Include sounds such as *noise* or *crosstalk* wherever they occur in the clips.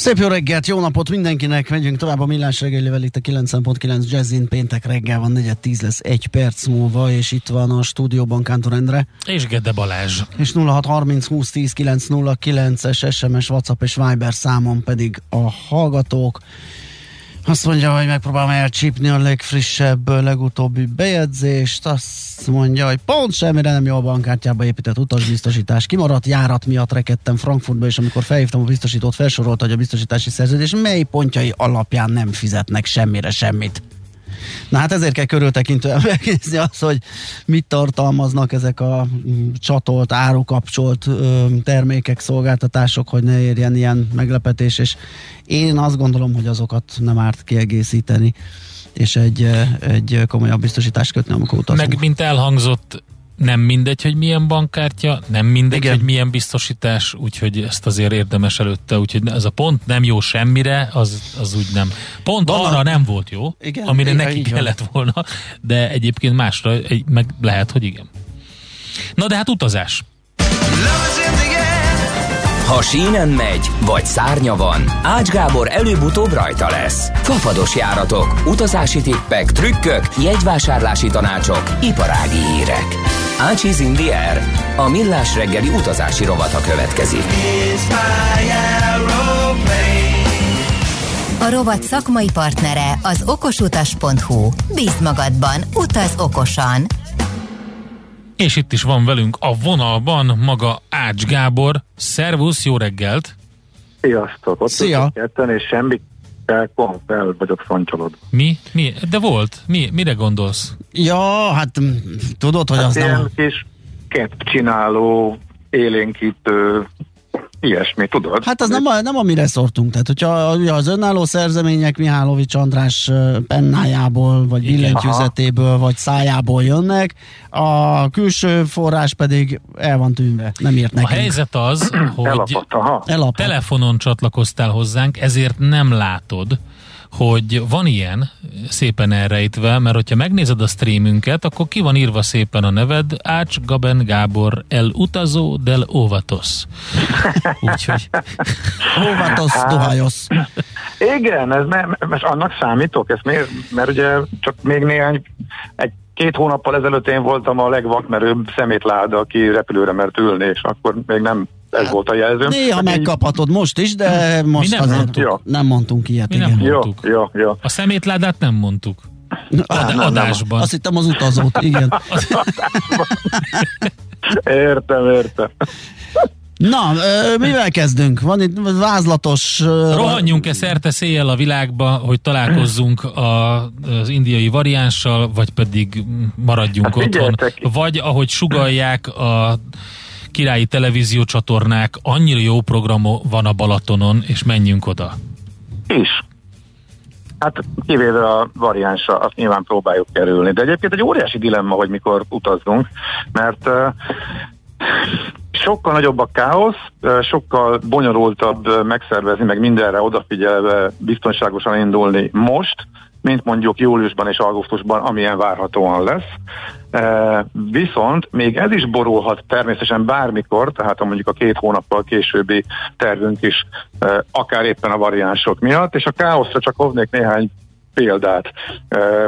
Szép jó reggelt, jó napot mindenkinek, megyünk tovább a millás reggelivel itt a 9.9 Jazzin, péntek reggel van, 4.10 lesz egy perc múlva, és itt van a stúdióban Kántor Endre. És Gede Balázs. És 0630 20 10 909-es SMS, WhatsApp és Viber számon pedig a hallgatók. Azt mondja, hogy megpróbálom elcsípni a legfrissebb, legutóbbi bejegyzést. Azt mondja, hogy pont semmire nem jó a bankkártyába épített utasbiztosítás. Kimaradt járat miatt rekedtem Frankfurtba, és amikor felhívtam a biztosítót, felsorolta, hogy a biztosítási szerződés mely pontjai alapján nem fizetnek semmire semmit. Na hát ezért kell körültekintően *laughs* megnézni azt, hogy mit tartalmaznak ezek a mm, csatolt, árukapcsolt termékek, szolgáltatások, hogy ne érjen ilyen meglepetés, és én azt gondolom, hogy azokat nem árt kiegészíteni, és egy, egy komolyabb biztosítást kötni, amikor utazunk. Meg mint elhangzott, nem mindegy, hogy milyen bankkártya, nem mindegy, Igen. hogy milyen biztosítás, úgyhogy ezt azért érdemes előtte, úgyhogy ez a pont nem jó semmire, az, az úgy nem. Pont Van arra a... nem volt jó, igen, amire igen, neki kellett van. volna, de egyébként másra meg lehet, hogy igen. Na de hát utazás. Ha sínen megy, vagy szárnya van, Ács Gábor előbb-utóbb rajta lesz. Fafados járatok, utazási tippek, trükkök, jegyvásárlási tanácsok, iparági hírek. Ácsiz in the air. A millás reggeli utazási rovata következik. A rovat szakmai partnere az okosutas.hu. Bíz magadban, utaz okosan! És itt is van velünk a vonalban maga Ács Gábor. Szervusz, jó reggelt! Sziasztok! Ott Szia! Ketten, és semmi fel, fel vagyok fontolod. Mi? Mi? De volt? Mi? Mire gondolsz? Ja, hát mm, tudod, hogy hát az ilyen nem... kis kett csináló, élénkítő, ilyesmi, tudod? Hát az nem a, nem a mire szortunk. Tehát, hogyha az önálló szerzemények Mihálovics András pennájából, vagy billentyűzetéből, vagy szájából jönnek, a külső forrás pedig el van tűnve, nem írt nekünk. A helyzet az, hogy. Elapadt. telefonon csatlakoztál hozzánk, ezért nem látod, hogy van ilyen szépen elrejtve, mert hogyha megnézed a streamünket, akkor ki van írva szépen a neved, Ács Gaben Gábor el utazó del óvatos. *laughs* Úgyhogy Óvatos, dohajos. Igen, ez me, most annak számítok, ezt miért, mert ugye csak még néhány, egy két hónappal ezelőtt én voltam a legvakmerőbb szemétláda, aki repülőre mert ülni, és akkor még nem ez volt a jelző. Néha Hát így- megkaphatod most is, de most nem azért mondtuk. Jó. nem mondtunk ilyet. Mi nem igen. Jó, mondtuk. jó, jó. A szemétládát nem mondtuk. Á, Ad- adásban. Azt hittem az utazót, igen. *laughs* Értem, értem. Na, mivel kezdünk? Van itt vázlatos... Rohanjunk-e szerte széjjel a világba, hogy találkozzunk a, az indiai variánssal, vagy pedig maradjunk Hát otthon. Vagy ahogy sugalják a királyi televíziócsatornák, annyira jó program van a Balatonon, és menjünk oda. Is. Hát kivéve a variánsa, azt nyilván próbáljuk kerülni. De egyébként egy óriási dilemma, hogy mikor utazzunk, mert uh, sokkal nagyobb a káosz, sokkal bonyolultabb megszervezni, meg mindenre odafigyelve biztonságosan indulni most, mint mondjuk júliusban és augusztusban, amilyen várhatóan lesz. Viszont még ez is borulhat természetesen bármikor, tehát mondjuk a két hónappal későbbi tervünk is, akár éppen a variánsok miatt, és a káoszra csak hoznék néhány példát,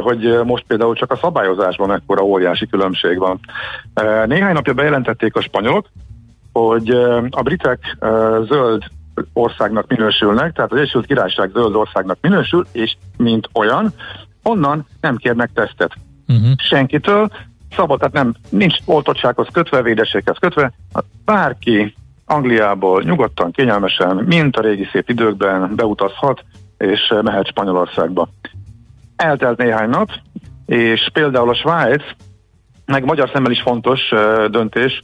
hogy most például csak a szabályozásban mekkora óriási különbség van. Néhány napja bejelentették a spanyolok, hogy a britek zöld országnak minősülnek, tehát az Egyesült Királyság zöld országnak minősül, és mint olyan, onnan nem kérnek tesztet Uh-huh. senkitől, szabad, tehát nem, nincs oltottsághoz kötve, védességhez kötve, bárki Angliából nyugodtan, kényelmesen, mint a régi szép időkben beutazhat, és mehet Spanyolországba. Eltelt néhány nap, és például a Svájc, meg magyar szemmel is fontos döntés,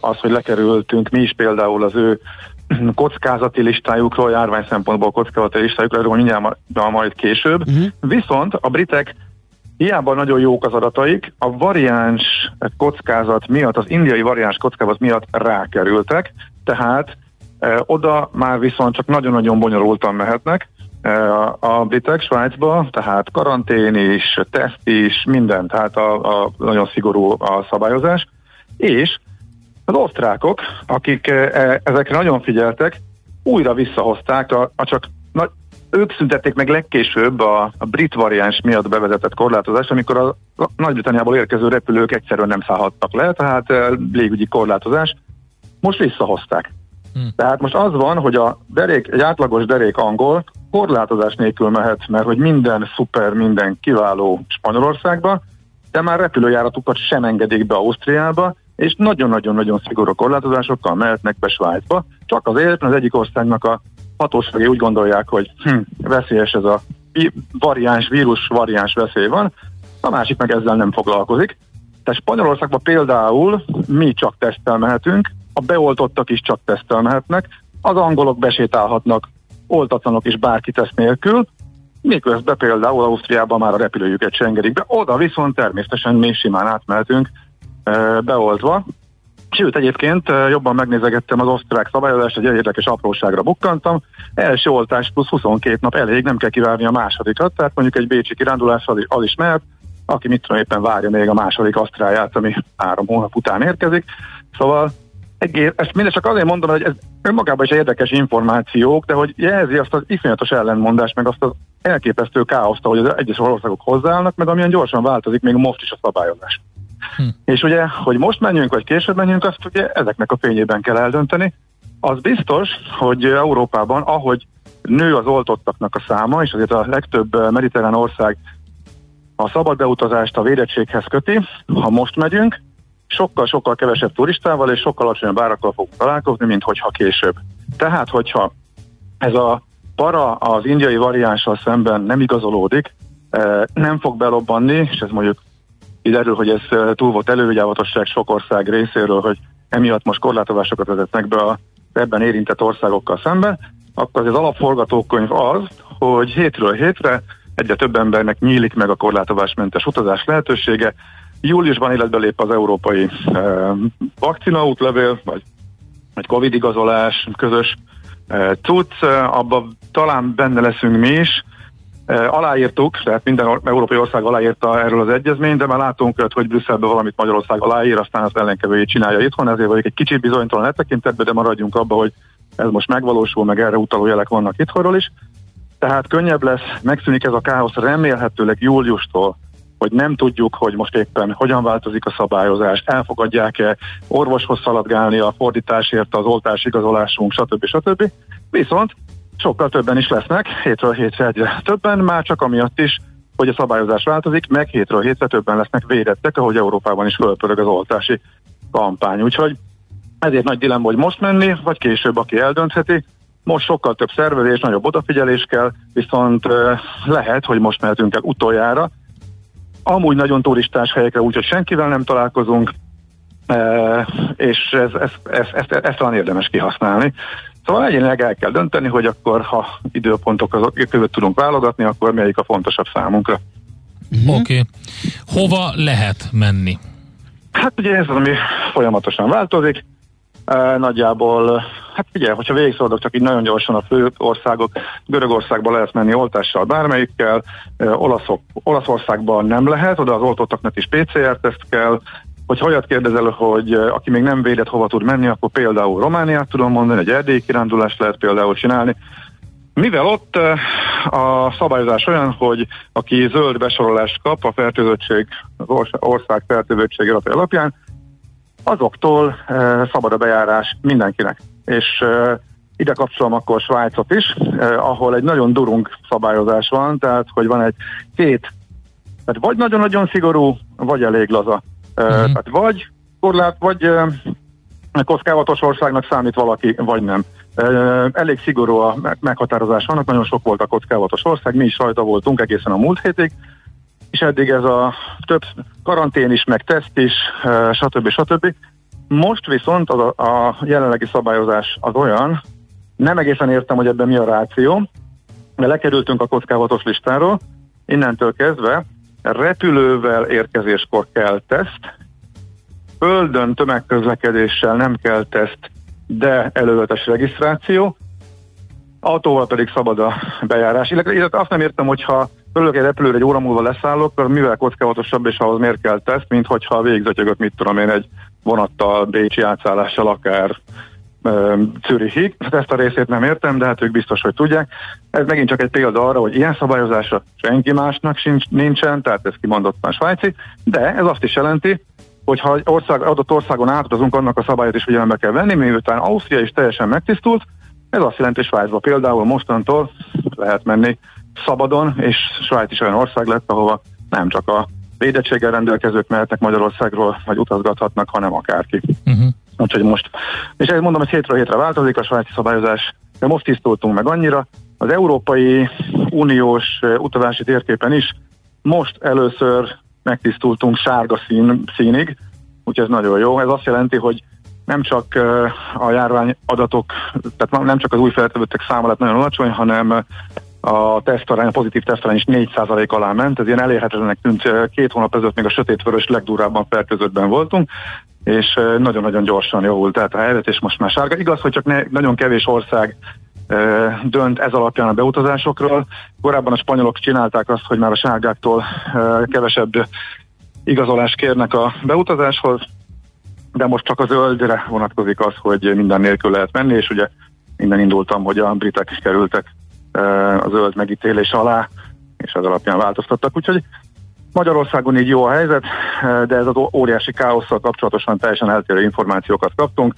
az, hogy lekerültünk mi is például az ő *clears throat* kockázati listájukról, járvány szempontból kockázati listájukról, erről mindjárt majd később. Uh-huh. Viszont a britek hiába nagyon jók az adataik, a variáns kockázat miatt, az indiai variáns kockázat miatt rákerültek, tehát e, oda már viszont csak nagyon-nagyon bonyolultan mehetnek e, a britek Svájcba, tehát karantén is, teszt is, minden, tehát a, a nagyon szigorú a szabályozás, és az osztrákok, akik e, ezekre nagyon figyeltek, újra visszahozták a, a csak na, ők szüntették meg legkésőbb a, a brit variáns miatt bevezetett korlátozást, amikor a, Nagy-Britanniából érkező repülők egyszerűen nem szállhattak le, tehát légügyi korlátozás. Most visszahozták. Hmm. Tehát most az van, hogy a derék, egy átlagos derék angol korlátozás nélkül mehet, mert hogy minden szuper, minden kiváló Spanyolországba, de már repülőjáratukat sem engedik be Ausztriába, és nagyon-nagyon-nagyon szigorú korlátozásokkal mehetnek be Svájcba, csak azért, mert az egyik országnak a hatóságai úgy gondolják, hogy hm, veszélyes ez a variáns, vírus variáns veszély van, a másik meg ezzel nem foglalkozik. Tehát Spanyolországban például mi csak tesztelmehetünk, a beoltottak is csak tesztelmehetnek, az angolok besétálhatnak oltatlanok is bárki tesz nélkül, miközben például Ausztriában már a repülőjüket se be, oda viszont természetesen mi simán átmehetünk, beoltva. Sőt, egyébként jobban megnézegettem az osztrák szabályozást, egy érdekes apróságra bukkantam. Első oltás plusz 22 nap elég, nem kell kivárni a másodikat, tehát mondjuk egy bécsi kirándulás az, az is mehet, aki mit tudom éppen várja még a második asztráját, ami három hónap után érkezik. Szóval egész, ezt mindegy csak azért mondom, hogy ez önmagában is érdekes információk, de hogy jelzi azt az iszonyatos ellentmondást, meg azt az elképesztő káoszt, hogy az egyes országok hozzáállnak, meg amilyen gyorsan változik még most is a szabályozás. Hm. És ugye, hogy most menjünk, vagy később menjünk, azt ugye ezeknek a fényében kell eldönteni. Az biztos, hogy Európában, ahogy nő az oltottaknak a száma, és azért a legtöbb mediterrán ország a szabad beutazást a védettséghez köti, ha most megyünk, sokkal-sokkal kevesebb turistával és sokkal alacsonyabb árakkal fogunk találkozni, mint hogyha később. Tehát, hogyha ez a para az indiai variánssal szemben nem igazolódik, eh, nem fog belobbanni, és ez mondjuk kiderül, hogy ez túl volt elővigyávatosság sok ország részéről, hogy emiatt most korlátozásokat vezetnek be a ebben érintett országokkal szemben, akkor az alapforgatókönyv az, hogy hétről hétre egyre több embernek nyílik meg a korlátozásmentes utazás lehetősége. Júliusban életbe lép az európai e, vakcinaútlevél, vagy egy Covid igazolás, közös e, cucc, abban talán benne leszünk mi is, Aláírtuk, tehát minden európai ország aláírta erről az egyezményt, de már látunk hogy Brüsszelben valamit Magyarország aláír, aztán az ellenkezőjét csinálja itthon, ezért vagyok egy kicsit bizonytalan e tekintetben, de maradjunk abba, hogy ez most megvalósul, meg erre utaló jelek vannak itthonról is. Tehát könnyebb lesz, megszűnik ez a káosz remélhetőleg júliustól, hogy nem tudjuk, hogy most éppen hogyan változik a szabályozás, elfogadják-e orvoshoz szaladgálni a fordításért, az oltás igazolásunk, stb. stb. Viszont sokkal többen is lesznek, hétről hétre egyre többen, már csak amiatt is, hogy a szabályozás változik, meg hétről hétre többen lesznek védettek, ahogy Európában is fölpörög az oltási kampány. Úgyhogy ezért nagy dilemma, hogy most menni, vagy később, aki eldöntheti. Most sokkal több szervezés, nagyobb odafigyelés kell, viszont lehet, hogy most mehetünk el utoljára. Amúgy nagyon turistás helyekre, úgyhogy senkivel nem találkozunk, és ez, ez, ez, ezt, ezt talán érdemes kihasználni. Szóval egyénileg el kell dönteni, hogy akkor, ha időpontok között tudunk válogatni, akkor melyik a fontosabb számunkra. Uh-huh. Oké. Okay. Hova lehet menni? Hát ugye ez az, ami folyamatosan változik. E, nagyjából, hát ugye, hogyha végigszordok csak így nagyon gyorsan a fő országok, Görögországban lehet menni oltással bármelyikkel, e, Olaszok, Olaszországban nem lehet, oda az oltottaknak is PCR-teszt kell, hogy olyat kérdezel, hogy aki még nem védett, hova tud menni, akkor például Romániát tudom mondani, egy erdélyi kirándulást lehet például csinálni. Mivel ott a szabályozás olyan, hogy aki zöld besorolást kap a fertőzöttség, az ország fertőzöttség alapján, azoktól szabad a bejárás mindenkinek. És ide kapcsolom akkor Svájcot is, ahol egy nagyon durunk szabályozás van, tehát hogy van egy két, tehát vagy nagyon-nagyon szigorú, vagy elég laza Uh-huh. Tehát vagy korlát, vagy kockávatos országnak számít valaki, vagy nem. Elég szigorú a meghatározás vannak, nagyon sok volt a kockávatos ország, mi is rajta voltunk egészen a múlt hétig, és eddig ez a több karantén is, meg teszt is, stb. stb. Most viszont az a, a jelenlegi szabályozás az olyan, Nem egészen értem, hogy ebben mi a ráció, de lekerültünk a kockávatos listáról, innentől kezdve repülővel érkezéskor kell teszt, földön tömegközlekedéssel nem kell teszt, de előzetes regisztráció, autóval pedig szabad a bejárás. Illetve azt nem értem, hogyha fölök egy repülőre egy óra múlva leszállok, akkor mivel kockázatosabb, és ahhoz miért kell teszt, mint hogyha végzötyögök, mit tudom én, egy vonattal, Bécsi átszállással, akár Zürichig. Hát ezt a részét nem értem, de hát ők biztos, hogy tudják. Ez megint csak egy példa arra, hogy ilyen szabályozásra senki másnak sincs, nincsen, tehát ez kimondottan svájci, de ez azt is jelenti, hogy ha ország, adott országon átutazunk, annak a szabályot is figyelembe kell venni, miután Ausztria is teljesen megtisztult, ez azt jelenti, hogy Svájcba például mostantól lehet menni szabadon, és Svájc is olyan ország lett, ahova nem csak a védettséggel rendelkezők mehetnek Magyarországról, vagy utazgathatnak, hanem akárki. Uh-huh. Úgyhogy most, és ezt mondom, hogy hétről hétre változik a svájci szabályozás, de most tisztultunk meg annyira. Az Európai Uniós utazási térképen is most először megtisztultunk sárga szín, színig, úgyhogy ez nagyon jó. Ez azt jelenti, hogy nem csak a járvány adatok, tehát nem csak az új feltevődtek száma lett nagyon alacsony, hanem a tesztarány, a pozitív tesztarány is 4% alá ment, ez ilyen elérhetetlenek tűnt, két hónap ezelőtt még a sötétvörös legdurábban fertőzöttben voltunk, és nagyon-nagyon gyorsan javult tehát a helyzet, és most már sárga. Igaz, hogy csak ne, nagyon kevés ország dönt ez alapján a beutazásokról. Korábban a spanyolok csinálták azt, hogy már a sárgáktól kevesebb igazolást kérnek a beutazáshoz, de most csak a zöldre vonatkozik az, hogy minden nélkül lehet menni, és ugye minden indultam, hogy a britek kerültek a zöld megítélés alá, és az alapján változtattak. Úgyhogy Magyarországon így jó a helyzet, de ez az óriási káosszal kapcsolatosan teljesen eltérő információkat kaptunk,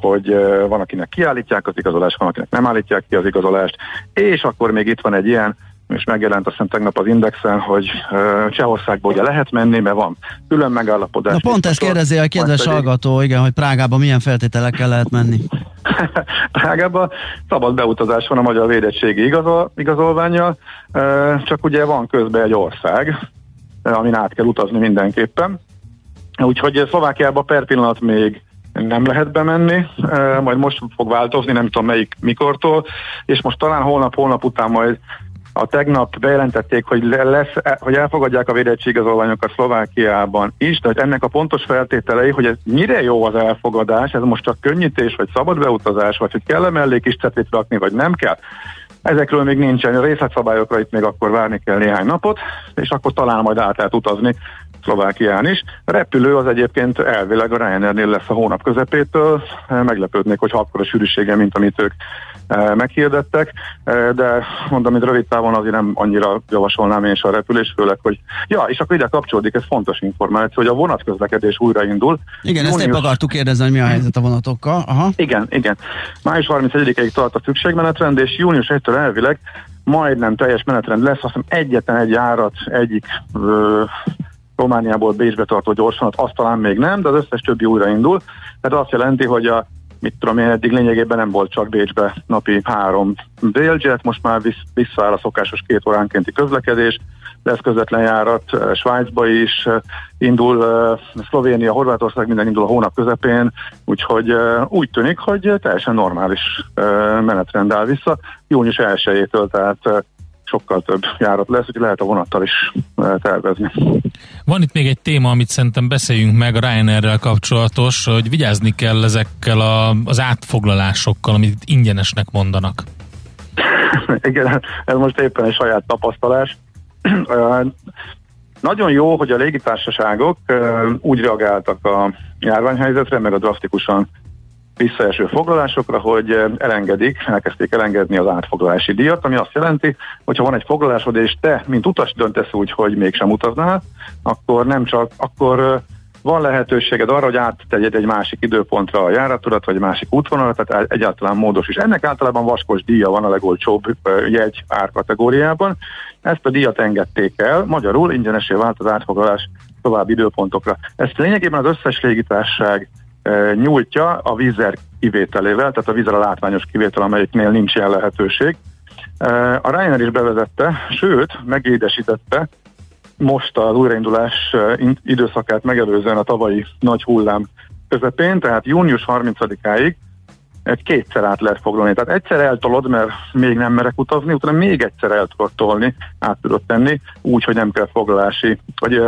hogy van, akinek kiállítják az igazolást, van, akinek nem állítják ki az igazolást, és akkor még itt van egy ilyen és megjelent azt hiszem tegnap az Indexen, hogy Csehországba ugye lehet menni, mert van külön megállapodás. Na pont ezt kérdezi a kedves pedig... hallgató, igen, hogy Prágába milyen feltételekkel lehet menni. *laughs* Prágába szabad beutazás van a magyar védettségi igazol, igazolványjal, uh, csak ugye van közben egy ország, amin át kell utazni mindenképpen. Úgyhogy Szlovákiába per pillanat még nem lehet bemenni, majd most fog változni, nem tudom melyik mikortól, és most talán holnap-holnap után majd a tegnap bejelentették, hogy, lesz, hogy elfogadják a védettségigazolványokat Szlovákiában is, de hogy ennek a pontos feltételei, hogy ez mire jó az elfogadás, ez most csak könnyítés, vagy szabad beutazás, vagy hogy kell-e mellé kis cetlit rakni, vagy nem kell. Ezekről még nincsen, a részletszabályokra itt még akkor várni kell néhány napot, és akkor talán majd át lehet utazni Szlovákián is. A repülő az egyébként elvileg a Ryanairnél lesz a hónap közepétől. Meglepődnék, hogy akkor a sűrűsége, mint amit ők meghirdettek, eh, de mondom, hogy rövid távon azért nem annyira javasolnám én a repülés, főleg, hogy ja, és akkor ide kapcsolódik, ez fontos információ, hogy a vonatközlekedés újraindul. Igen, Június... ezt épp akartuk kérdezni, hogy mi a helyzet a vonatokkal. Aha. Igen, igen. Május 31-ig tart a szükségmenetrend, és június 1-től elvileg majdnem teljes menetrend lesz, azt hiszem egyetlen egy járat egyik ö, Romániából Bécsbe tartó gyorsanat, azt talán még nem, de az összes többi újraindul. Tehát azt jelenti, hogy a mit tudom én, eddig lényegében nem volt csak Bécsbe napi három déljet, most már vissz, visszaáll a szokásos két óránkénti közlekedés, lesz közvetlen járat eh, Svájcba is, eh, indul uh, Szlovénia, Horvátország, minden indul a hónap közepén, úgyhogy úgy tűnik, hogy teljesen normális menetrend áll vissza. Június 1-től, tehát sokkal több járat lesz, úgyhogy lehet a vonattal is eh, tervezni. Van itt még egy téma, amit szerintem beszéljünk meg a Ryanair-rel kapcsolatos, hogy vigyázni kell ezekkel a, az átfoglalásokkal, amit ingyenesnek mondanak. *laughs* Igen, ez most éppen egy saját tapasztalás. *clears throat* Nagyon jó, hogy a légitársaságok úgy reagáltak a járványhelyzetre, meg a drasztikusan visszaeső foglalásokra, hogy eh, elengedik, elkezdték elengedni az átfoglalási díjat, ami azt jelenti, hogy ha van egy foglalásod, és te, mint utas döntesz úgy, hogy mégsem utaznál, akkor nem csak, akkor eh, van lehetőséged arra, hogy áttegyed egy másik időpontra a járatudat, vagy másik útvonalat, tehát egyáltalán módos is. Ennek általában vaskos díja van a legolcsóbb eh, jegy árkategóriában. Ezt a díjat engedték el, magyarul ingyenesé vált az átfoglalás további időpontokra. Ezt lényegében az összes légitárság nyújtja a vízer kivételével, tehát a vízer a látványos kivétel, amelyiknél nincs ilyen lehetőség. A Ryanair is bevezette, sőt, megédesítette most az újraindulás időszakát megelőzően a tavalyi nagy hullám közepén, tehát június 30-áig kétszer át lehet foglalni. Tehát egyszer eltolod, mert még nem merek utazni, utána még egyszer el tudod tolni, át tudod tenni, úgy, hogy nem kell foglalási, vagy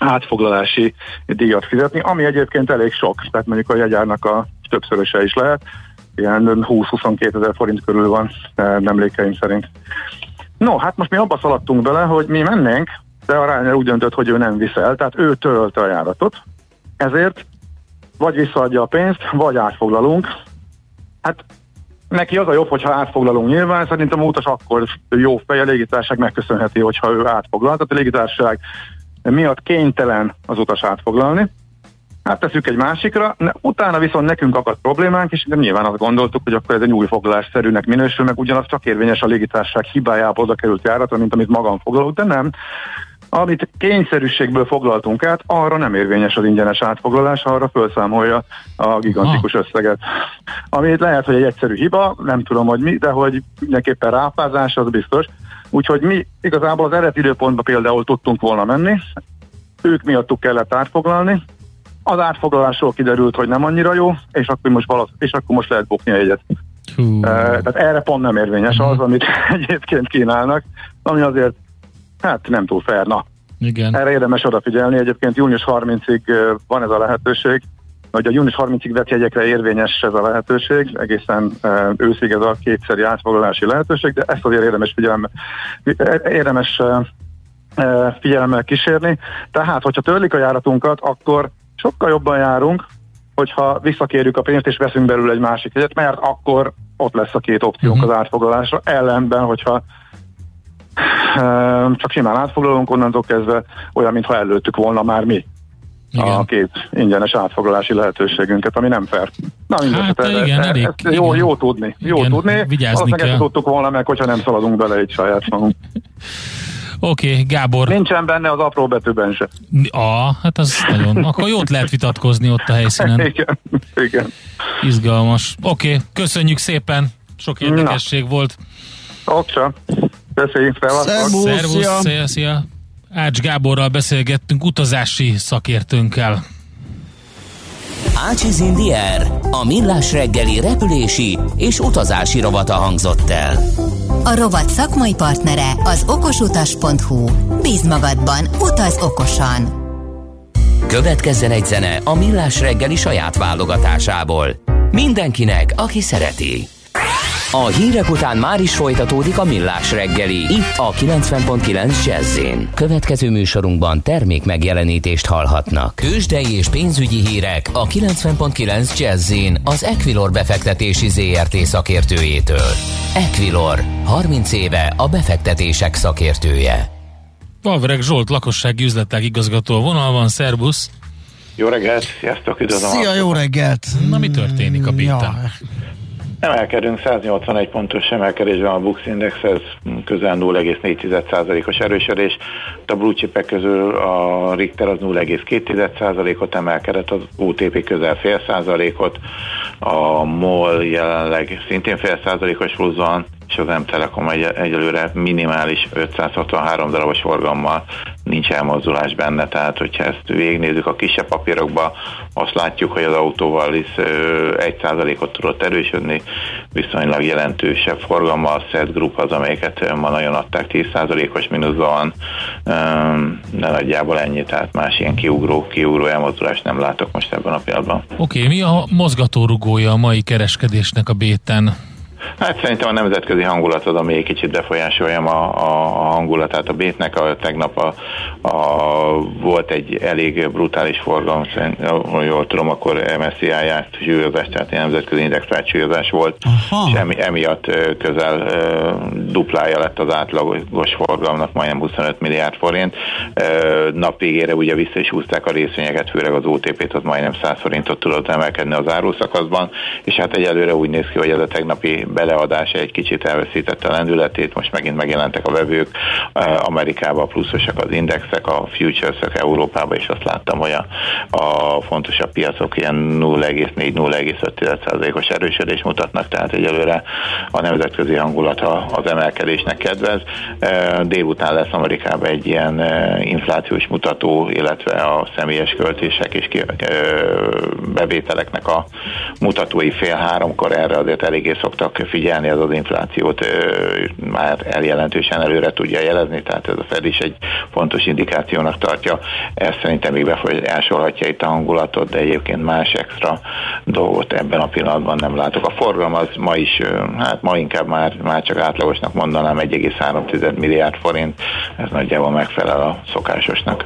átfoglalási díjat fizetni, ami egyébként elég sok, tehát mondjuk a jegyárnak a többszöröse is lehet, ilyen 20-22 ezer forint körül van emlékeim szerint. No, hát most mi abba szaladtunk bele, hogy mi mennénk, de a Ryanair úgy döntött, hogy ő nem viszel, tehát ő törölte a járatot, ezért vagy visszaadja a pénzt, vagy átfoglalunk. Hát neki az a jobb, hogyha átfoglalunk nyilván, szerintem a utas akkor jó fej, a légitárság megköszönheti, hogyha ő átfoglal. Tehát a légitárság miatt kénytelen az utas átfoglalni. Hát teszük egy másikra, utána viszont nekünk akadt problémánk, és de nyilván azt gondoltuk, hogy akkor ez egy új foglalásszerűnek minősül, meg ugyanaz csak érvényes a légitárság hibájából oda került járatra, mint amit magam foglalok, de nem. Amit kényszerűségből foglaltunk át, arra nem érvényes az ingyenes átfoglalás, arra felszámolja a gigantikus összeget. Ami lehet, hogy egy egyszerű hiba, nem tudom, hogy mi, de hogy mindenképpen ráfázás, az biztos. Úgyhogy mi igazából az eredeti időpontba például tudtunk volna menni, ők miattuk kellett átfoglalni, az átfoglalásról kiderült, hogy nem annyira jó, és akkor most, valasz, és akkor most lehet bukni egyet. Uh, tehát erre pont nem érvényes az, amit *laughs* egyébként kínálnak, ami azért hát nem túl fair, na. Igen. Erre érdemes odafigyelni, egyébként június 30-ig van ez a lehetőség, hogy a június 30-ig vett jegyekre érvényes ez a lehetőség, egészen őszig ez a kétszeri átfoglalási lehetőség, de ezt azért érdemes figyelme, érdemes figyelemmel kísérni. Tehát, hogyha törlik a járatunkat, akkor sokkal jobban járunk, hogyha visszakérjük a pénzt és veszünk belőle egy másik jegyet, mert akkor ott lesz a két opciónk uh-huh. az átfoglalásra. Ellenben, hogyha csak simán átfoglalunk, onnantól kezdve olyan, mintha előttük volna már mi. Igen. a két ingyenes átfoglalási lehetőségünket, ami nem fair. Na hát, erre, igen, elég, jó, igen. jó tudni, jó igen, tudni. Vigyázni kell. tudtuk volna meg, hogyha nem szaladunk bele egy saját magunk. *laughs* Oké, okay, Gábor. Nincsen benne az apró betűben se. Ah, hát az nagyon. Akkor jót lehet vitatkozni ott a helyszínen. *laughs* igen, igen. Izgalmas. Oké, okay, köszönjük szépen. Sok érdekesség Na. volt. Oksa. Köszönjük, Szervusz, szia. szia, szia. Ács Gáborral beszélgettünk utazási szakértőnkkel. Ácsiz Indier, a millás reggeli repülési és utazási rovata hangzott el. A rovat szakmai partnere az okosutas.hu. Bíz magadban, utaz okosan! Következzen egy zene a millás reggeli saját válogatásából. Mindenkinek, aki szereti. A hírek után már is folytatódik a millás reggeli, itt a 90.9 jazz Következő műsorunkban termék megjelenítést hallhatnak. Kősdei és pénzügyi hírek a 90.9 jazz az Equilor befektetési ZRT szakértőjétől. Equilor, 30 éve a befektetések szakértője. Valverek Zsolt lakossági üzletek igazgató vonalban, szervusz! Jó reggelt, sziasztok, üdvözlöm! Szia, jó reggelt! Na, mi történik a biten? Ja. Emelkedünk 181 pontos emelkedésben a Bux Index, ez közel 0,4%-os erősödés. A blue chipek közül a Richter az 0,2%-ot emelkedett, az OTP közel fél százalékot, a MOL jelenleg szintén fél százalékos pluszban, és az M-Telekom egy, egyelőre minimális 563 darabos forgalommal nincs elmozdulás benne, tehát hogyha ezt végignézzük a kisebb papírokba, azt látjuk, hogy az autóval is 1%-ot tudott erősödni, viszonylag jelentősebb forgalma a SET Group az, amelyeket ma nagyon adták, 10%-os mínuszban de nagyjából ennyi, tehát más ilyen kiugró, kiugró elmozdulást nem látok most ebben a pillanatban. Oké, okay, mi a mozgatórugója a mai kereskedésnek a béten? Hát szerintem a nemzetközi hangulat az, ami egy kicsit befolyásolja a, a, a hangulatát a bétnek. A, tegnap a, a, volt egy elég brutális forgalom, jól tudom, akkor MSCI járt súlyozás, tehát egy nemzetközi indexált súlyozás volt, Aha. és emi, emiatt közel duplája lett az átlagos forgalomnak, majdnem 25 milliárd forint. Nap végére ugye vissza is húzták a részvényeket, főleg az OTP-t, az majdnem 100 forintot tudott emelkedni az áruszakaszban, és hát egyelőre úgy néz ki, hogy ez a tegnapi beleadása egy kicsit elveszítette a lendületét, most megint megjelentek a vevők, Amerikában pluszosak az indexek, a futuresek Európában, és azt láttam, hogy a, a fontosabb piacok ilyen 0,4-0,5%-os erősödés mutatnak, tehát egyelőre a nemzetközi hangulata az emelkedésnek kedvez. Délután lesz Amerikában egy ilyen inflációs mutató, illetve a személyes költések és bevételeknek a mutatói fél háromkor erre azért eléggé szoktak figyelni, az az inflációt már eljelentősen előre tudja jelezni, tehát ez a Fed is egy fontos indikációnak tartja. Ez szerintem még befolyásolhatja itt a hangulatot, de egyébként más extra dolgot ebben a pillanatban nem látok. A forgalom az ma is, hát ma inkább már, már csak átlagosnak mondanám 1,3 milliárd forint, ez nagyjából megfelel a szokásosnak.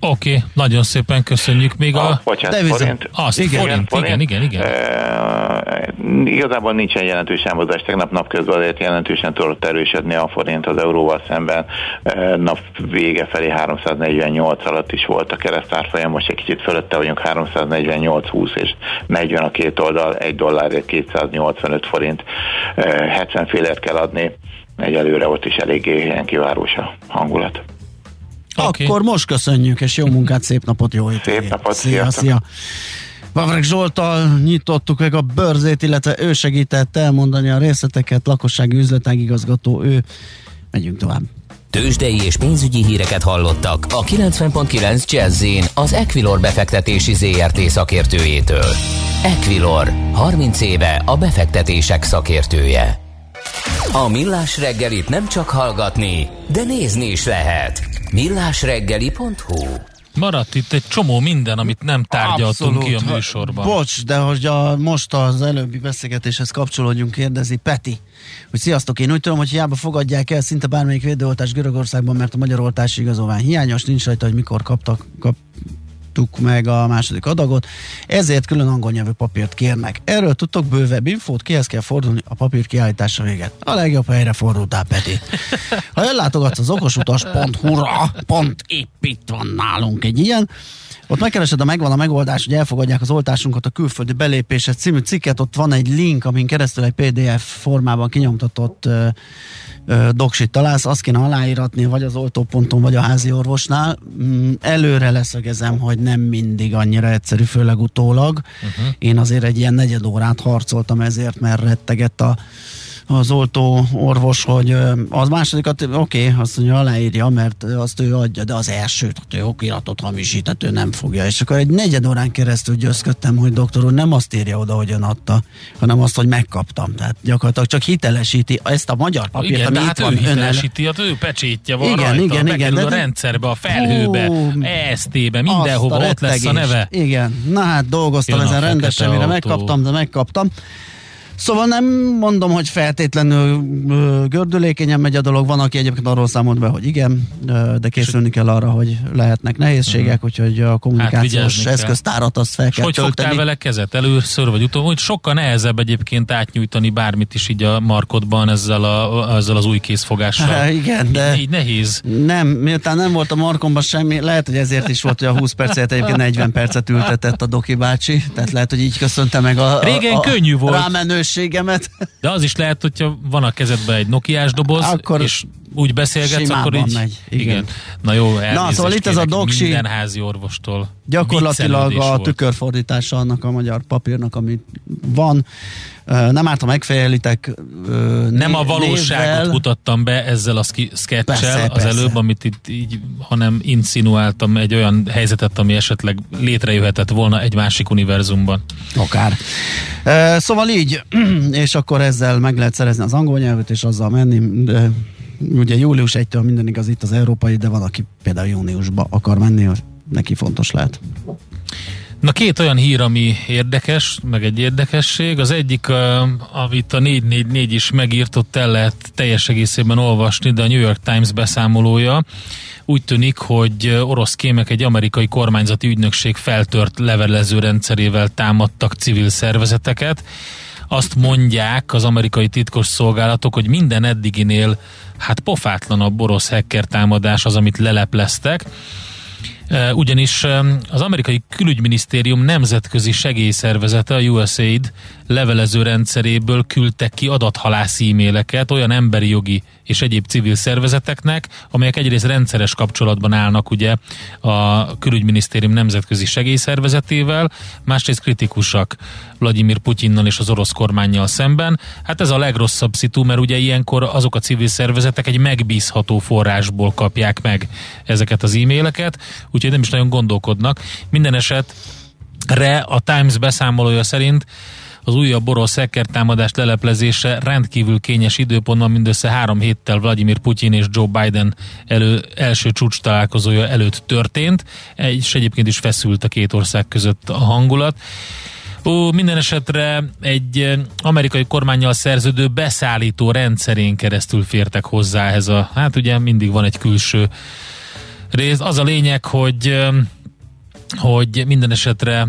Oké, okay, nagyon szépen köszönjük. Még a... a bocsánat, forint. Azt, igen, forint, forint, igen, igen, igen. E, igazából nincsen jelentős elmozás. Tegnap napközben azért jelentősen tudott erősödni a forint az euróval szemben. E, nap vége felé 348 alatt is volt a keresztárfolyam, most egy kicsit fölötte vagyunk 348, 20 és 40 a két oldal, egy dollárért 285 forint, e, 70 félért kell adni. Egyelőre ott is eléggé ilyen kivárós a hangulat. Okay. Akkor most köszönjük, és jó munkát, szép napot, jó hétvégét. Szép napot, szia, szia. Vavreg Zsoltal nyitottuk meg a bőrzét, illetve ő segített elmondani a részleteket, lakossági üzletágigazgató, ő. Megyünk tovább. Tőzsdei és pénzügyi híreket hallottak a 90.9 jazz az Equilor befektetési ZRT szakértőjétől. Equilor, 30 éve a befektetések szakértője. A Millás reggelit nem csak hallgatni, de nézni is lehet. millásreggeli.hu Maradt itt egy csomó minden, amit nem tárgyaltunk Abszolút. ki a műsorban. Bocs, de hogy a, most az előbbi beszélgetéshez kapcsolódjunk, kérdezi Peti, hogy sziasztok, én úgy tudom, hogy hiába fogadják el szinte bármelyik védőoltás Görögországban, mert a magyar oltási igazolvány hiányos, nincs rajta, hogy mikor kaptak, kap, kaptuk meg a második adagot, ezért külön angol nyelvű papírt kérnek. Erről tudtok bővebb infót, kihez kell fordulni a papír kiállítása véget. A legjobb helyre fordultál, Peti. Ha ellátogatsz az okosutas.hu-ra, pont épp itt van nálunk egy ilyen, ott megkeresed, a megvan a megoldás, hogy elfogadják az oltásunkat a külföldi belépése című cikket, ott van egy link, amin keresztül egy PDF formában kinyomtatott doksit találsz, azt kéne aláíratni, vagy az oltóponton, vagy a házi orvosnál. Mm, előre leszögezem, hogy nem mindig annyira egyszerű, főleg utólag. Uh-huh. Én azért egy ilyen negyed órát harcoltam ezért, mert rettegett a az oltó orvos, hogy az másodikat, oké, okay, azt mondja, aláírja, mert azt ő adja, de az elsőt, hogy ő okiratot hamisít, ő nem fogja. És akkor egy negyed órán keresztül győzködtem, hogy doktor úr nem azt írja oda, hogy ön adta, hanem azt, hogy megkaptam. Tehát gyakorlatilag csak hitelesíti ezt a magyar papírt, igen, ami de hát itt ő van. hitelesíti, az ő pecsétje van igen, rajta, igen, igen, de, a rendszerbe, a felhőbe, EST-be, mindenhova, ott lesz a neve. Igen, na hát dolgoztam Jön ezen rendesen, mire megkaptam, de megkaptam. Szóval nem mondom, hogy feltétlenül gördülékenyen megy a dolog, van, aki egyébként arról számolt be, hogy igen, de készülni kell arra, hogy lehetnek nehézségek, uh-huh. úgyhogy a kommunikációs hát eszköztárat azt fel kell hogy tölteni. fogtál vele kezet először vagy utóbb, hogy sokkal nehezebb egyébként átnyújtani bármit is így a markodban ezzel, a, ezzel az új készfogással. Há, *laughs* igen, de így, így nehéz. Nem, miután nem volt a markomban semmi, lehet, hogy ezért is volt, hogy a 20 percet egyébként 40 percet ültetett a Doki bácsi, tehát lehet, hogy így köszönte meg a, a, Régen a, könnyű volt. rámenős minőségemet. De az is lehet, hogyha van a kezedben egy Nokiás doboz, akkor és úgy beszélgetsz, akkor így... megy. Igen. igen. Na jó, Na, szóval itt ez a doksi... Minden házi orvostól. Gyakorlatilag a volt. tükörfordítása annak a magyar papírnak, amit van. Nem árt, ha megfejelitek Nem a valóságot névvel. mutattam be ezzel a sketchel az előbb, amit itt így, hanem insinuáltam egy olyan helyzetet, ami esetleg létrejöhetett volna egy másik univerzumban. Akár. Szóval így, *clears throat* és akkor ezzel meg lehet szerezni az angol nyelvet, és azzal menni. De ugye július 1-től minden igaz itt az európai, de van, aki például júniusba akar menni, neki fontos lehet. Na két olyan hír, ami érdekes, meg egy érdekesség. Az egyik, amit a 444 is megírt, ott el lehet teljes egészében olvasni, de a New York Times beszámolója úgy tűnik, hogy orosz kémek egy amerikai kormányzati ügynökség feltört levelező rendszerével támadtak civil szervezeteket. Azt mondják az amerikai titkos szolgálatok, hogy minden eddiginél hát pofátlanabb orosz hacker támadás az, amit lelepleztek. Ugyanis az amerikai külügyminisztérium nemzetközi segélyszervezete, a USAID levelező rendszeréből küldtek ki adathalász e-maileket olyan emberi jogi és egyéb civil szervezeteknek, amelyek egyrészt rendszeres kapcsolatban állnak ugye a külügyminisztérium nemzetközi segélyszervezetével, másrészt kritikusak Vladimir Putyinnal és az orosz kormányjal szemben. Hát ez a legrosszabb szitu, mert ugye ilyenkor azok a civil szervezetek egy megbízható forrásból kapják meg ezeket az e-maileket, úgyhogy nem is nagyon gondolkodnak. Minden esetre a Times beszámolója szerint az újabb orosz támadás leleplezése rendkívül kényes időpontban mindössze három héttel Vladimir Putyin és Joe Biden elő, első csúcs találkozója előtt történt, és egyébként is feszült a két ország között a hangulat. Ó, minden esetre egy eh, amerikai kormányjal szerződő beszállító rendszerén keresztül fértek hozzá ez a, hát ugye mindig van egy külső rész. Az a lényeg, hogy eh, hogy minden esetre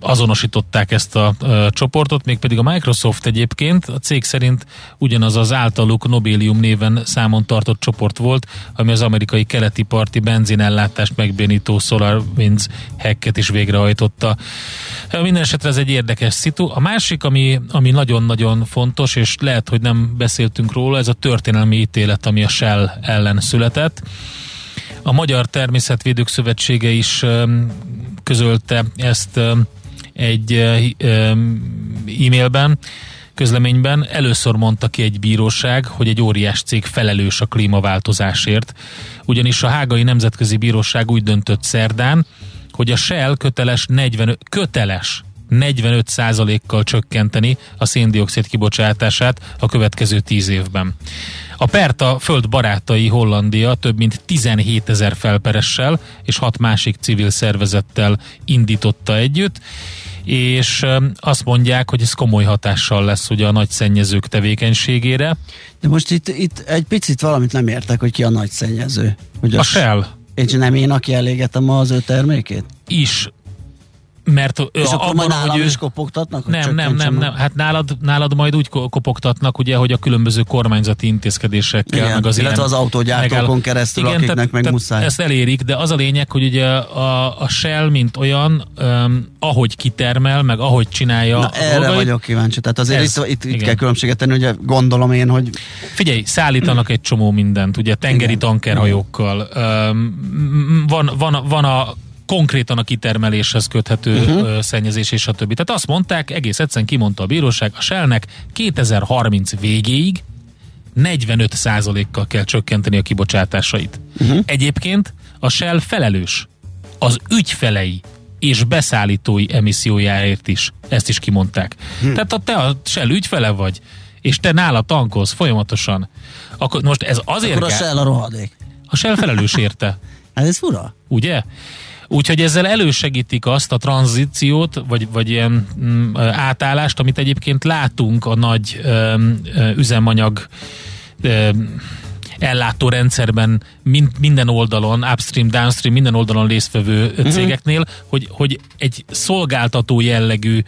azonosították ezt a ö, csoportot, mégpedig a Microsoft egyébként a cég szerint ugyanaz az általuk Nobelium néven számon tartott csoport volt, ami az amerikai keleti parti benzinellátást megbénító SolarWinds hacket is végrehajtotta. Minden esetre ez egy érdekes szitu. A másik, ami, ami nagyon-nagyon fontos, és lehet, hogy nem beszéltünk róla, ez a történelmi ítélet, ami a Shell ellen született. A Magyar Természetvédők Szövetsége is közölte ezt egy e-mailben, közleményben. Először mondta ki egy bíróság, hogy egy óriás cég felelős a klímaváltozásért, ugyanis a Hágai Nemzetközi Bíróság úgy döntött szerdán, hogy a Shell köteles 45, köteles 45%-kal csökkenteni a széndiokszid kibocsátását a következő 10 évben. A Perta föld barátai Hollandia több mint 17 ezer felperessel és hat másik civil szervezettel indította együtt, és azt mondják, hogy ez komoly hatással lesz ugye a nagy szennyezők tevékenységére. De most itt, itt egy picit valamit nem értek, hogy ki a nagy szennyező. A, a Shell. És nem én, aki elégetem az ő termékét? Is mert és akkor majd nálam ő... is kopogtatnak? Nem, nem, nem, nem, hát nálad, nálad majd úgy kopogtatnak, ugye, hogy a különböző kormányzati intézkedésekkel, igen, meg az illetve az autógyártókon megáll... keresztül, igen, akiknek tehát, meg tehát muszáj. Ezt elérik, de az a lényeg, hogy ugye a, a Shell, mint olyan, um, ahogy kitermel, meg ahogy csinálja. Na, erre dolgait, vagyok kíváncsi. Tehát azért ez, itt, itt, itt kell különbséget tenni, ugye gondolom én, hogy... Figyelj, szállítanak egy csomó mindent, ugye tengeri igen. tankerhajókkal. Um, van, van, van a konkrétan a kitermeléshez köthető uh-huh. szennyezés és a többi. Tehát azt mondták, egész egyszerűen kimondta a bíróság, a Shellnek 2030 végéig 45%-kal kell csökkenteni a kibocsátásait. Uh-huh. Egyébként a Shell felelős az ügyfelei és beszállítói emissziójáért is. Ezt is kimondták. Hmm. Tehát ha te a Shell ügyfele vagy, és te nála tankolsz folyamatosan, akkor most ez azért Akkor a Shell a rohadék. A Shell felelős érte. *laughs* Hát ez fura. Ugye? Úgyhogy ezzel elősegítik azt a tranzíciót, vagy, vagy ilyen mm, átállást, amit egyébként látunk a nagy ö, ö, üzemanyag ö, ellátórendszerben mind, minden oldalon, upstream, downstream, minden oldalon résztvevő uh-huh. cégeknél, hogy, hogy egy szolgáltató jellegű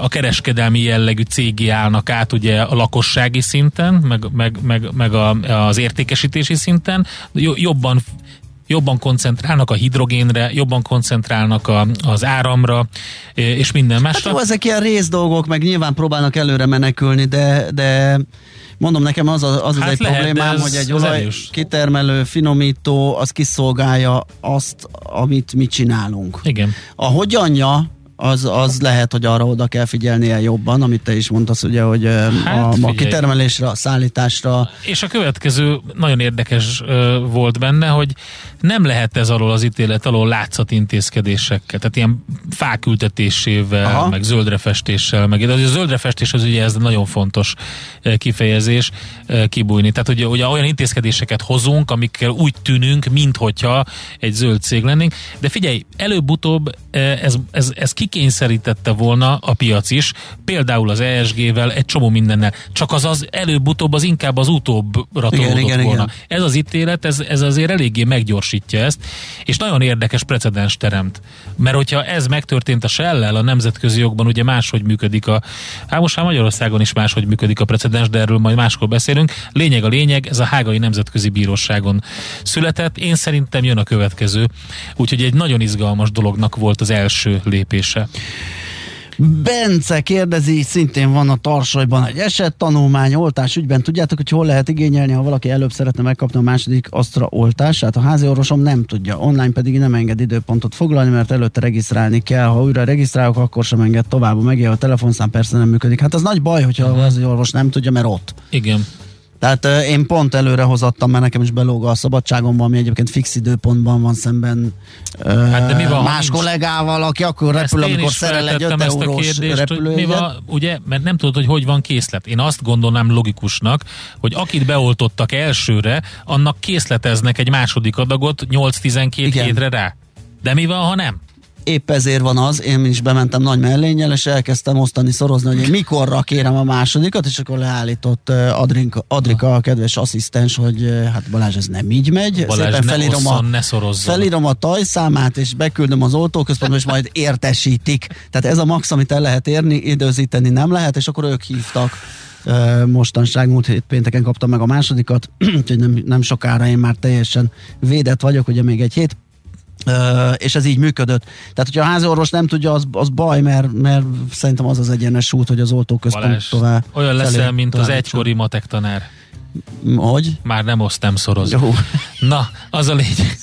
a kereskedelmi jellegű cégé állnak át ugye a lakossági szinten, meg, meg, meg, meg a, az értékesítési szinten, jobban jobban koncentrálnak a hidrogénre, jobban koncentrálnak a, az áramra, és minden másra. Hát jó, ezek ilyen rész dolgok, meg nyilván próbálnak előre menekülni, de, de mondom nekem az az, az, hát az egy lehet, problémám, ez, hogy egy olaj kitermelő, finomító, az kiszolgálja azt, amit mi csinálunk. Igen. A hogyanja az, az lehet, hogy arra oda kell figyelnie jobban, amit te is mondtasz, ugye, hogy hát, a, a kitermelésre, a szállításra. És a következő nagyon érdekes volt benne, hogy nem lehet ez alól az ítélet alól látszat intézkedésekkel, tehát ilyen fákültetésével, Aha. meg zöldrefestéssel, meg az a zöldrefestés az ugye ez nagyon fontos kifejezés kibújni. Tehát ugye, ugye olyan intézkedéseket hozunk, amikkel úgy tűnünk, minthogyha egy zöld cég lennénk, de figyelj, előbb-utóbb ez, ez, ez kikényszerítette volna a piac is, például az ESG-vel, egy csomó mindennel. Csak az az előbb-utóbb az inkább az utóbbra tolódott igen, volna. Igen. Ez az ítélet, ez, ez azért eléggé meggyors megvalósítja ezt, és nagyon érdekes precedens teremt. Mert hogyha ez megtörtént a shell a nemzetközi jogban ugye máshogy működik a, hát most már Magyarországon is máshogy működik a precedens, de erről majd máskor beszélünk. Lényeg a lényeg, ez a Hágai Nemzetközi Bíróságon született. Én szerintem jön a következő, úgyhogy egy nagyon izgalmas dolognak volt az első lépése. Bence kérdezi, szintén van a tarsajban egy esettanulmány, oltás ügyben. Tudjátok, hogy hol lehet igényelni, ha valaki előbb szeretne megkapni a második asztra oltását? A házi orvosom nem tudja, online pedig nem enged időpontot foglalni, mert előtte regisztrálni kell. Ha újra regisztrálok, akkor sem enged tovább. Megjel a telefonszám persze nem működik. Hát az nagy baj, hogyha a házi orvos nem tudja, mert ott. Igen. Tehát én pont előre hozattam, mert nekem is belóg a szabadságomban, ami egyébként fix időpontban van szemben hát de mi van, más nincs... kollégával, aki akkor repül, amikor szerel egy 5 eurós mi van, ugye, mert nem tudod, hogy hogy van készlet. Én azt gondolnám logikusnak, hogy akit beoltottak elsőre, annak készleteznek egy második adagot 8-12 hétre rá. De mi van, ha nem? Épp ezért van az, én is bementem nagy mellényel, és elkezdtem osztani, szorozni, hogy én mikorra kérem a másodikat, és akkor leállított Adrika, Adrika a kedves asszisztens, hogy hát Balázs, ez nem így megy. Balázs, Szépen felírom, osszon, a, ne felírom a tajszámát, és beküldöm az oltóközpontba, és majd értesítik. Tehát ez a max, amit el lehet érni, időzíteni nem lehet, és akkor ők hívtak mostanság, múlt hét pénteken kaptam meg a másodikat, *clears throat* úgyhogy nem, nem sokára én már teljesen védett vagyok, ugye még egy hét Uh, és ez így működött. Tehát, hogyha a háziorvos nem tudja, az, az baj, mert, mert szerintem az az egyenes út, hogy az oltóközpont tovább. Olyan leszel, mint az egykori matek tanár. Hogy? Már nem osztem szorozni. Jó. Na, az a lényeg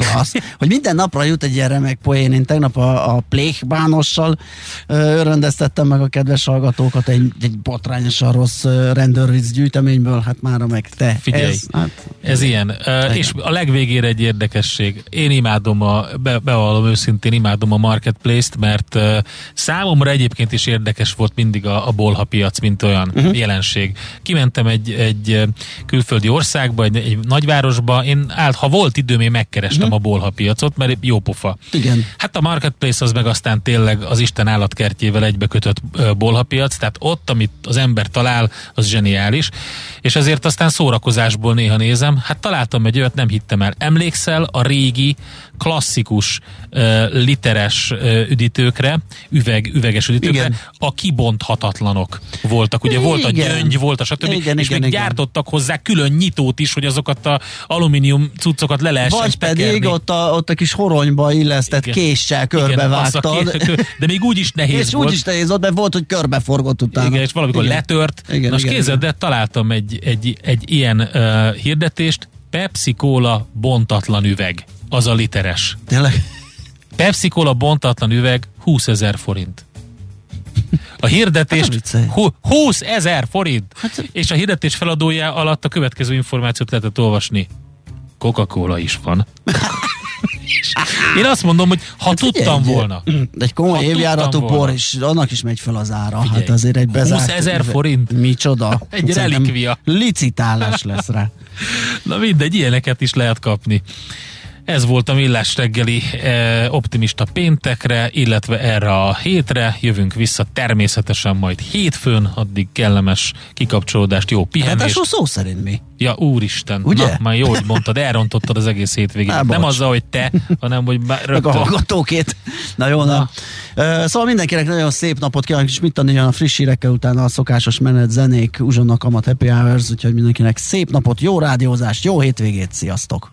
klassz, hogy minden napra jut egy ilyen remek poén. Én tegnap a, a plékbánossal öröndeztettem meg a kedves hallgatókat egy, egy botrányosan rossz rendőrvíz gyűjteményből, hát már meg te. Figyelj, ez, hát, ez ilyen. Uh, és a legvégére egy érdekesség. Én imádom a, be, bevallom őszintén, imádom a marketplace-t, mert uh, számomra egyébként is érdekes volt mindig a, a bolha piac, mint olyan uh-huh. jelenség. Kimentem egy, egy külföldi országba, egy, egy nagyvárosba, én állt, ha volt időm, én megkerestem. A bolha piacot, mert jó pofa. Igen. Hát a marketplace az meg aztán tényleg az Isten állatkertjével egybekötött bolha piac, tehát ott, amit az ember talál, az zseniális, és ezért aztán szórakozásból néha nézem, hát találtam egy olyat, nem hittem el. Emlékszel a régi klasszikus literes üdítőkre, üveg, üveges üdítőkre, igen. a kibonthatatlanok voltak. Ugye igen. volt a gyöngy, volt a stb. Igen, és igen, még igen. gyártottak hozzá külön nyitót is, hogy azokat a alumínium cuccokat le lehessen Vagy pedig ott a, ott a kis horonyba illesztett igen. késsel körbevágtad. Igen, de még úgy is nehéz és volt. úgy is nehéz volt, mert volt, hogy körbeforgott utána. Igen, és valamikor igen. letört. Igen, Most képzeld, de találtam egy, egy, egy ilyen uh, hirdetést, Pepsi Cola bontatlan üveg az a literes. Tényleg? Pepsi Cola bontatlan üveg 20 ezer forint. A hirdetést 20 ezer forint! Hát, és a hirdetés feladója alatt a következő információt lehetett olvasni. Coca-Cola is van. *laughs* Én azt mondom, hogy ha hát tudtam figyelj, volna. *clears throat* Egy komoly évjáratú por, és annak is megy fel az ára. Figyelj, hát azért egy bezárt... 20 ezer forint? Micsoda? *laughs* egy relikvia. Licitálás lesz rá. *laughs* Na mindegy, ilyeneket is lehet kapni. Ez volt a Millás reggeli e, optimista péntekre, illetve erre a hétre. Jövünk vissza természetesen majd hétfőn, addig kellemes kikapcsolódást, jó pihenést. Hát szó szerint mi? Ja, úristen. Ugye? Na, már jó, hogy mondtad, elrontottad az egész hétvégét. Há, Nem azzal, hogy te, hanem hogy rögtön. Meg a hallgatókét. Na jó, na. na. Szóval mindenkinek nagyon szép napot kívánok, és mit tanuljon a friss hírekkel utána a szokásos menet, zenék, uzsonnak, amat, happy hours, úgyhogy mindenkinek szép napot, jó rádiózást, jó hétvégét, sziasztok!